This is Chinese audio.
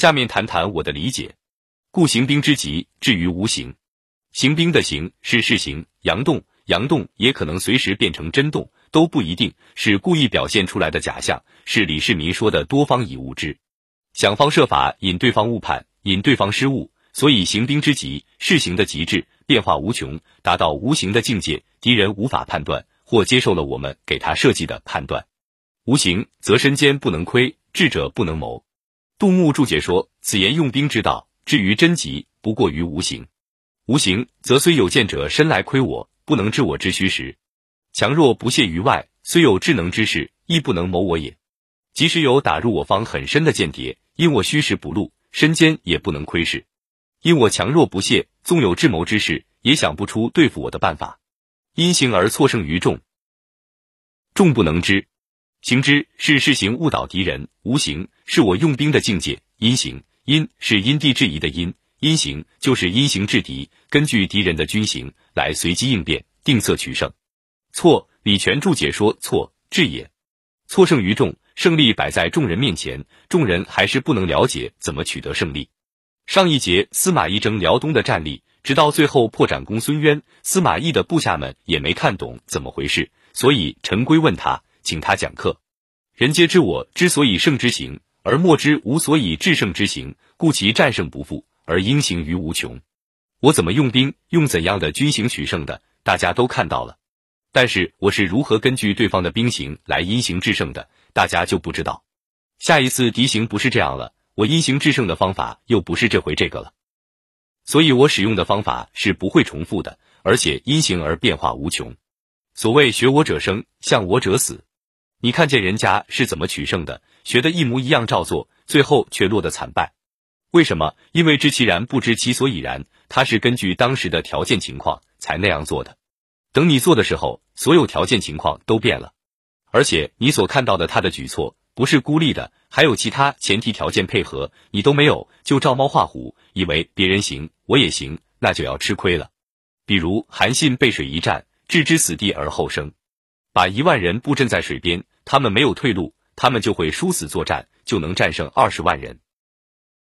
下面谈谈我的理解。故行兵之极，至于无形。行兵的行是事行，阳动，阳动也可能随时变成真动，都不一定是故意表现出来的假象，是李世民说的多方以误之，想方设法引对方误判，引对方失误。所以行兵之极，事行的极致，变化无穷，达到无形的境界，敌人无法判断，或接受了我们给他设计的判断。无形则身兼不能窥，智者不能谋。杜牧注解说：此言用兵之道。至于真极，不过于无形。无形则虽有见者身来窥我，不能知我之虚实；强弱不泄于外，虽有智能之士，亦不能谋我也。即使有打入我方很深的间谍，因我虚实不露，身间也不能窥视；因我强弱不泄，纵有智谋之士，也想不出对付我的办法。因行而错胜于众，众不能知。行之是事行误导敌人，无形是我用兵的境界。因行。因是因地制宜的因，因行就是因行制敌，根据敌人的军行来随机应变，定策取胜。错，李全注解说错，智也。错胜于众，胜利摆在众人面前，众人还是不能了解怎么取得胜利。上一节司马懿征辽东的战例，直到最后破斩公孙渊，司马懿的部下们也没看懂怎么回事，所以陈规问他，请他讲课。人皆知我之所以胜之行。而莫之无所以制胜之行，故其战胜不复，而因行于无穷。我怎么用兵，用怎样的军行取胜的，大家都看到了。但是我是如何根据对方的兵行来因行制胜的，大家就不知道。下一次敌行不是这样了，我因行制胜的方法又不是这回这个了。所以我使用的方法是不会重复的，而且因行而变化无穷。所谓学我者生，向我者死。你看见人家是怎么取胜的？学的一模一样，照做，最后却落得惨败。为什么？因为知其然，不知其所以然。他是根据当时的条件情况才那样做的。等你做的时候，所有条件情况都变了，而且你所看到的他的举措不是孤立的，还有其他前提条件配合，你都没有，就照猫画虎，以为别人行我也行，那就要吃亏了。比如韩信背水一战，置之死地而后生，把一万人布阵在水边，他们没有退路。他们就会殊死作战，就能战胜二十万人。